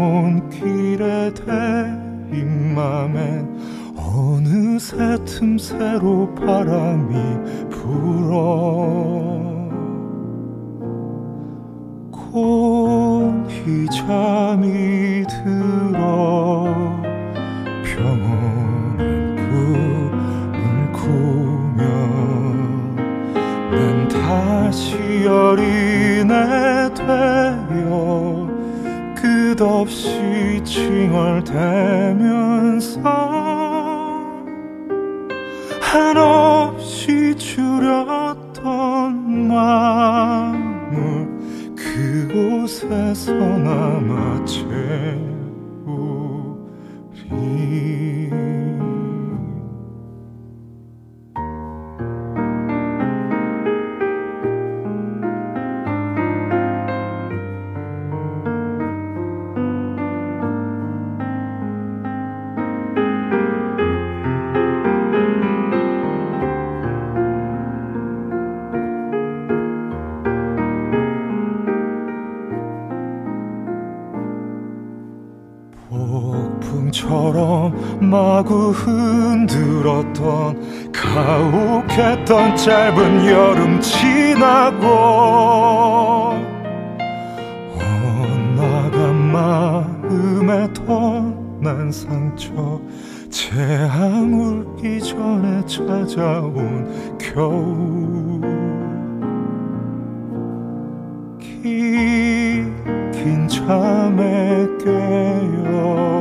밀쳐낸 손길에 대인 맘엔 어느새 틈새로 바람이 불어. 곤히 잠이 들어 평온한 꿈을 꾸며 난 다시 어린애 되어 끝없이 칭얼대면서 한없이 줄였던 마음을 그곳에서 남아 채우리 마구 흔들었던 가혹했던 짧은 여름 지나고 엇나간 마음에 턴난 상처 재앙 울기 전에 찾아온 겨울. 긴 잠에 깨어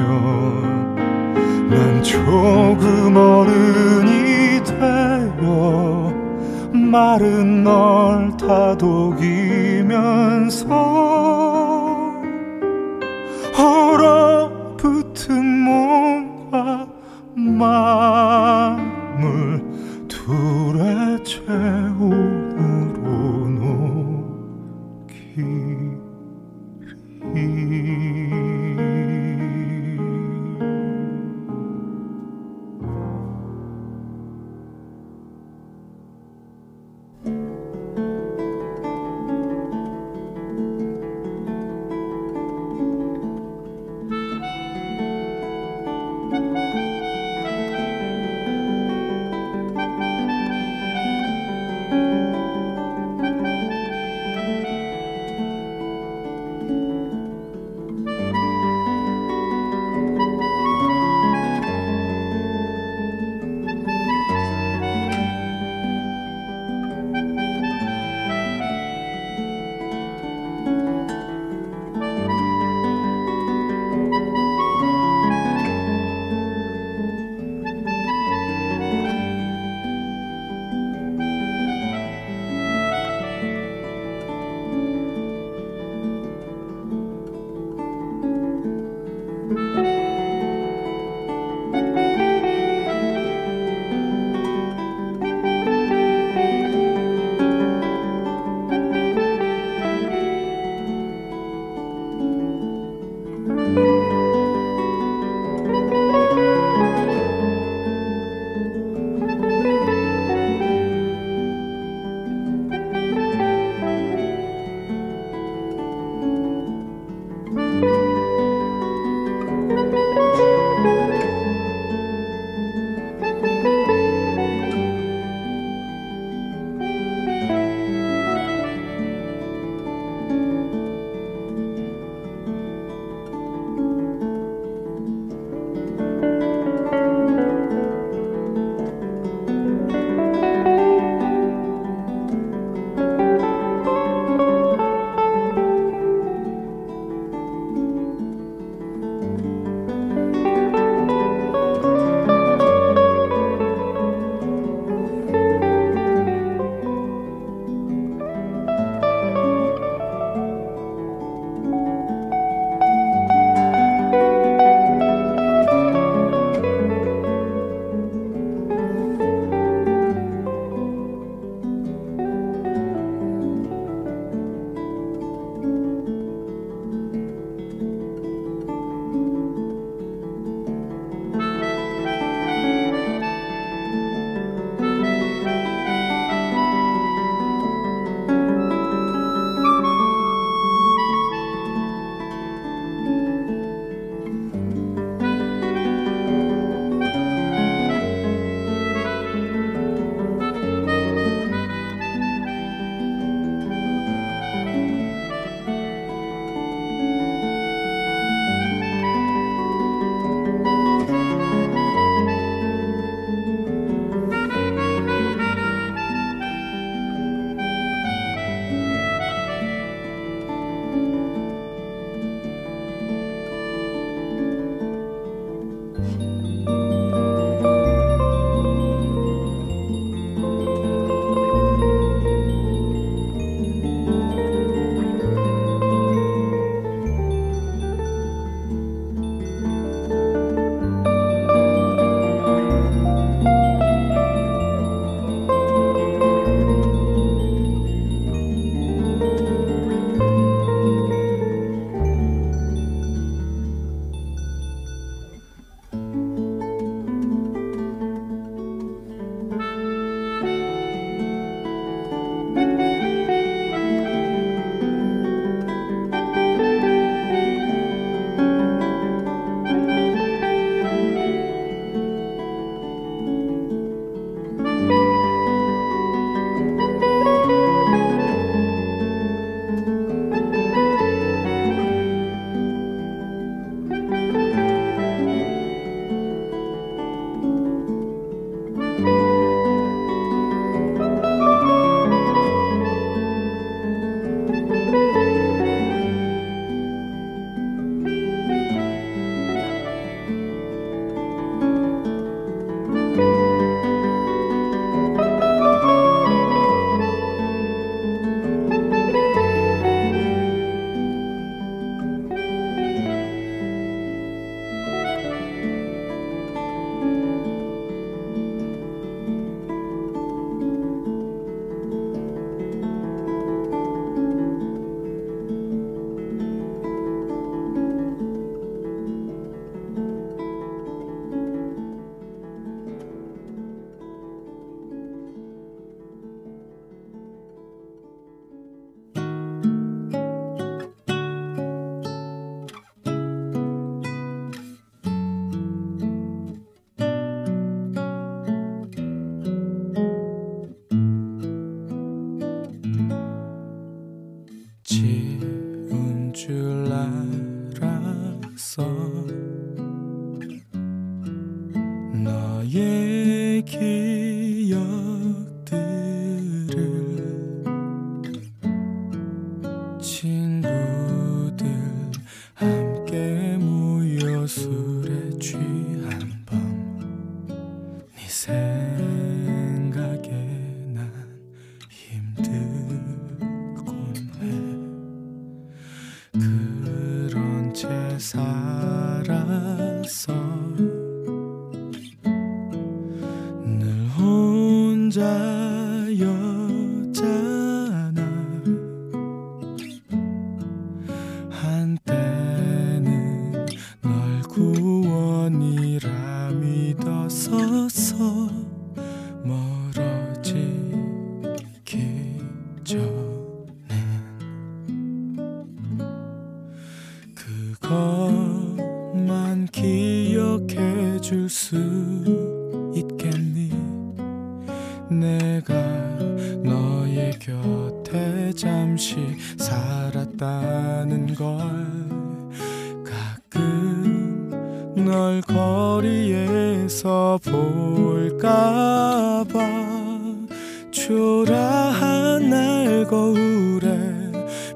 오면 난 조금 어른이 되어 마른 널 다독이면서 얼어붙은 몸과 마음을 둘의 체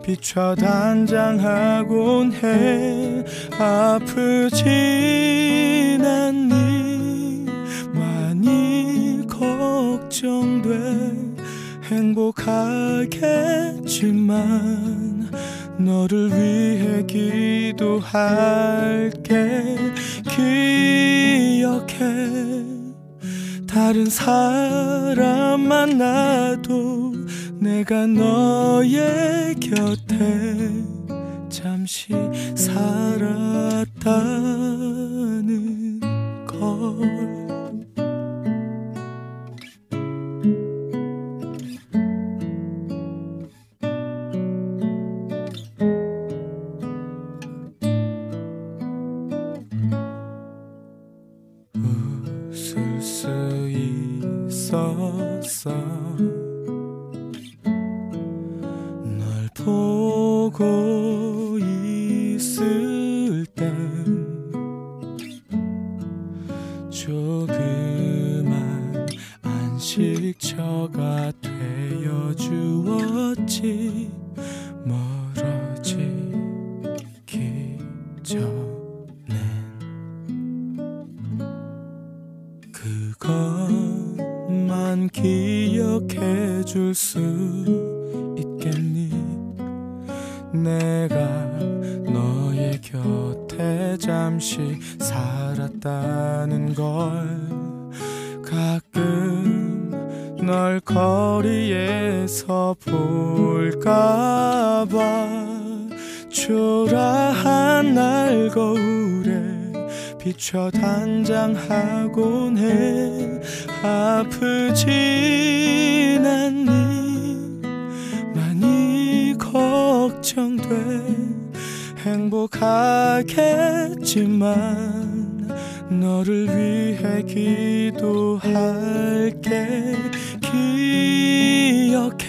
비춰 단장하곤 해. 아프진 않니 많이 걱정돼. 행복하겠지만 너를 위해 기도할게. 기억해. 다른 사람 만나도 내가 너의 곁에 잠시 살았다는 걸. 웃을 수 있었어 널 보고 있을 땐 조그만 안식처가 되어 주었지. 멀어지 기 전엔 그것만 기억해 줄 수 있겠니 내가 너의 곁에 잠시 살았다는 걸 가끔 널 거리에서 볼까봐. 초라한 날 거울에 비춰 단장하곤 해. 아프진 않니 행복하겠지만 너를 위해 기도할게. 기억해.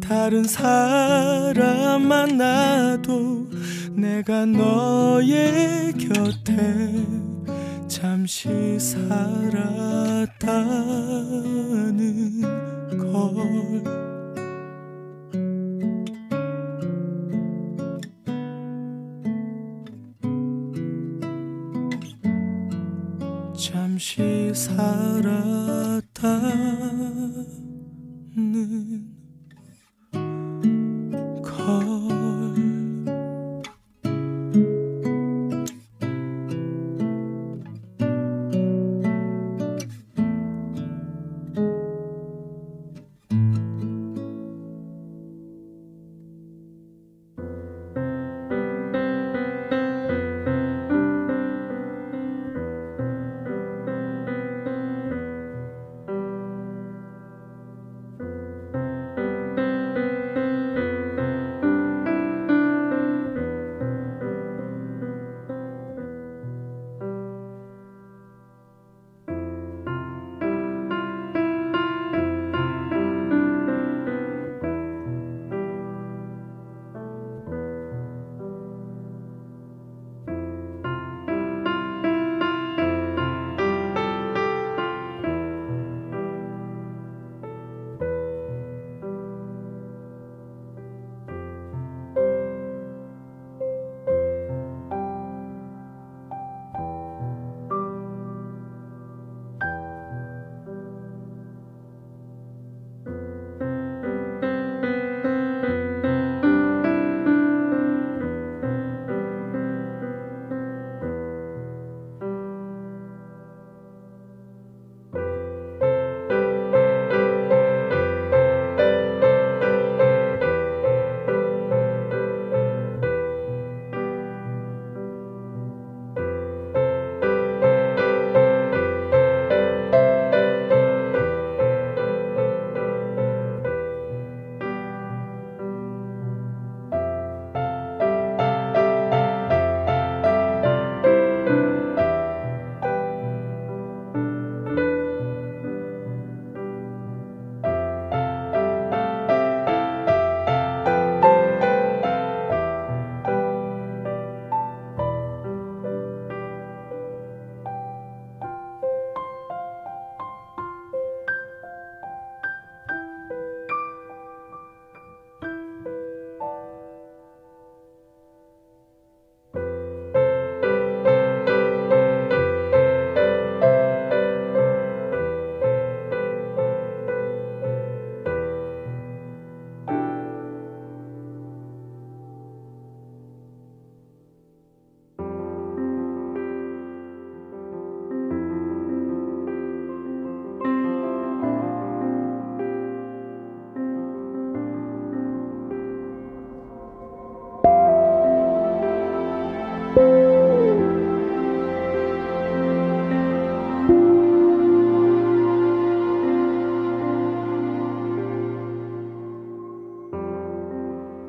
다른 사람 만나도 내가 너의 곁에 잠시 살았다는 걸 잠시 살았다는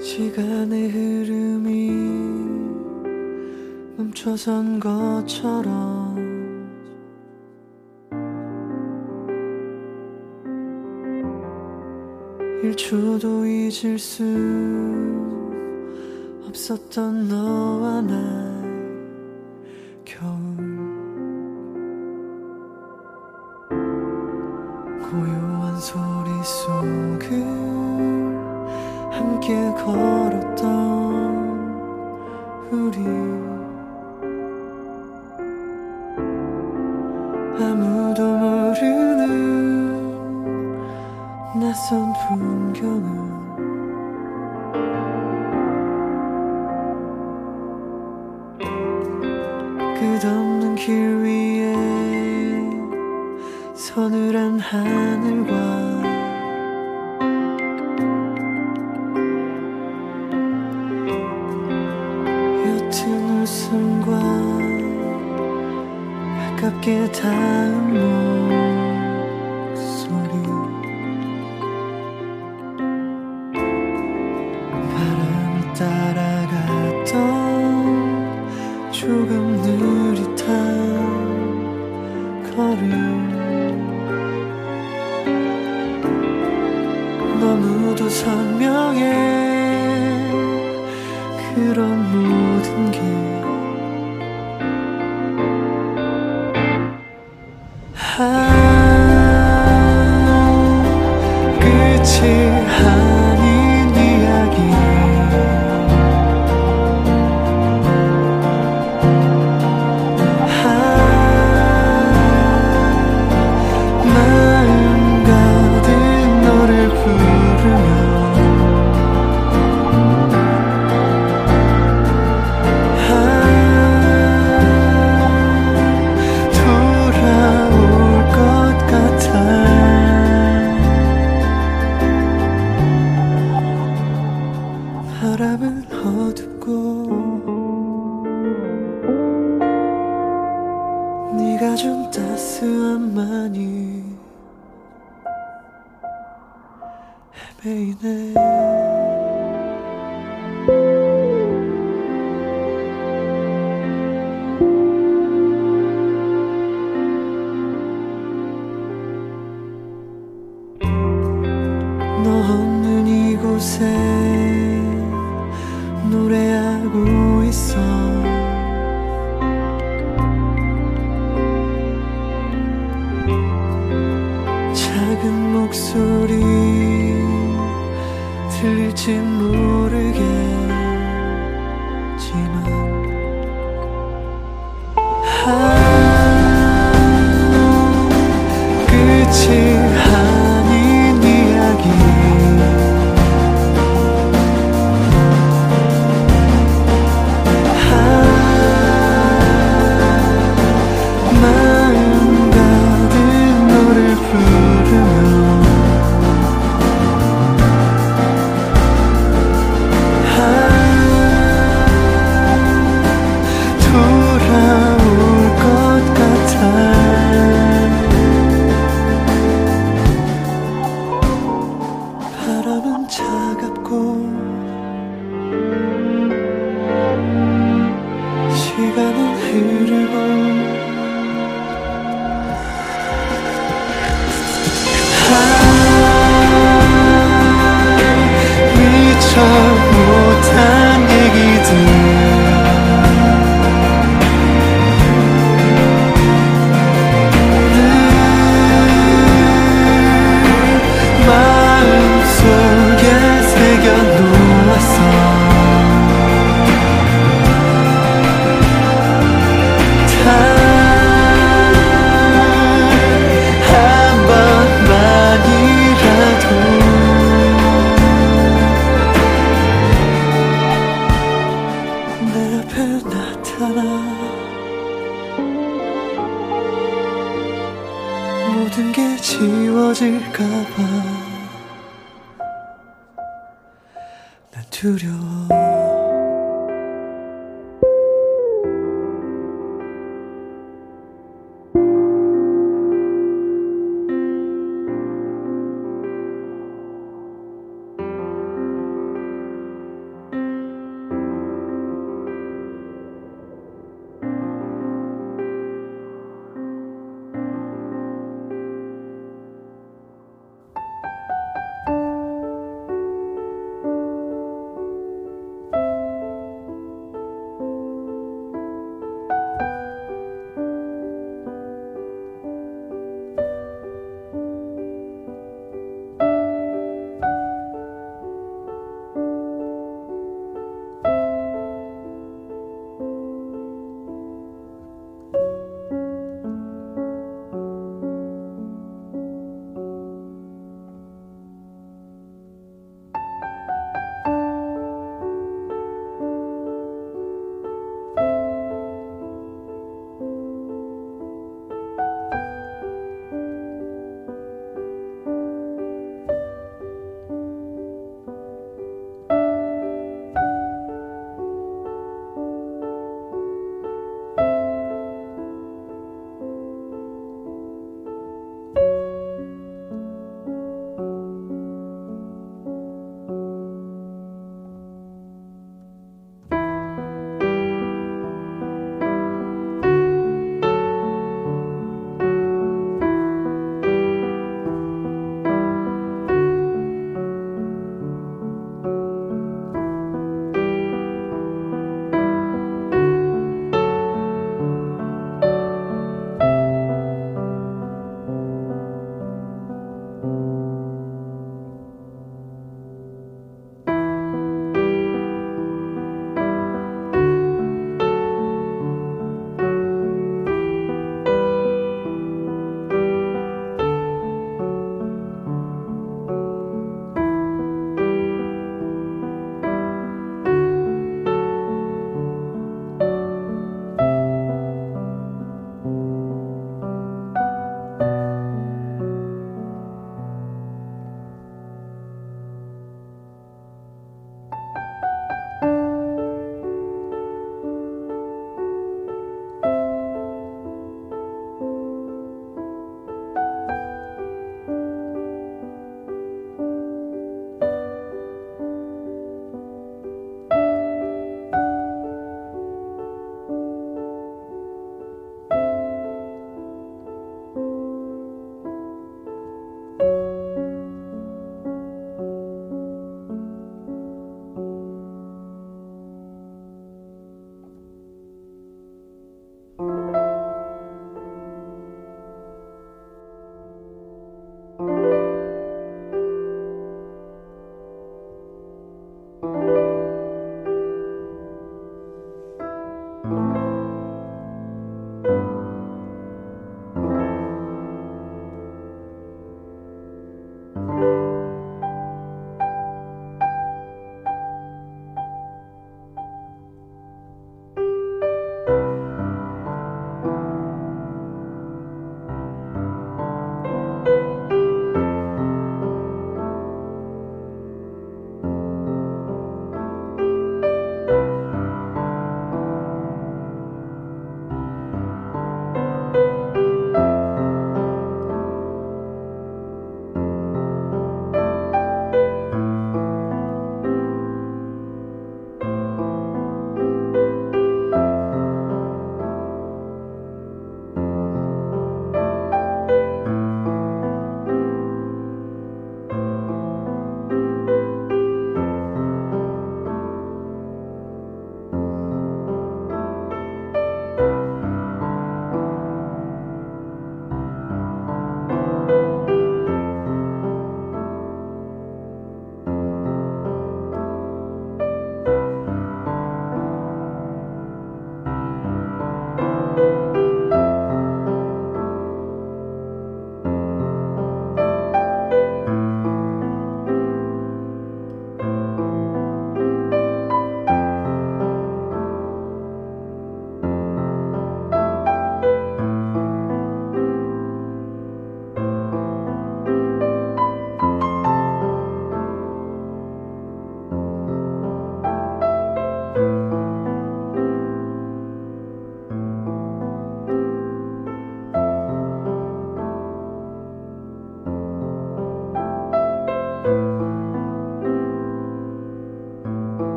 시간의 흐름이 멈춰선 것처럼 일초도 잊을 수 없었던 너와 나.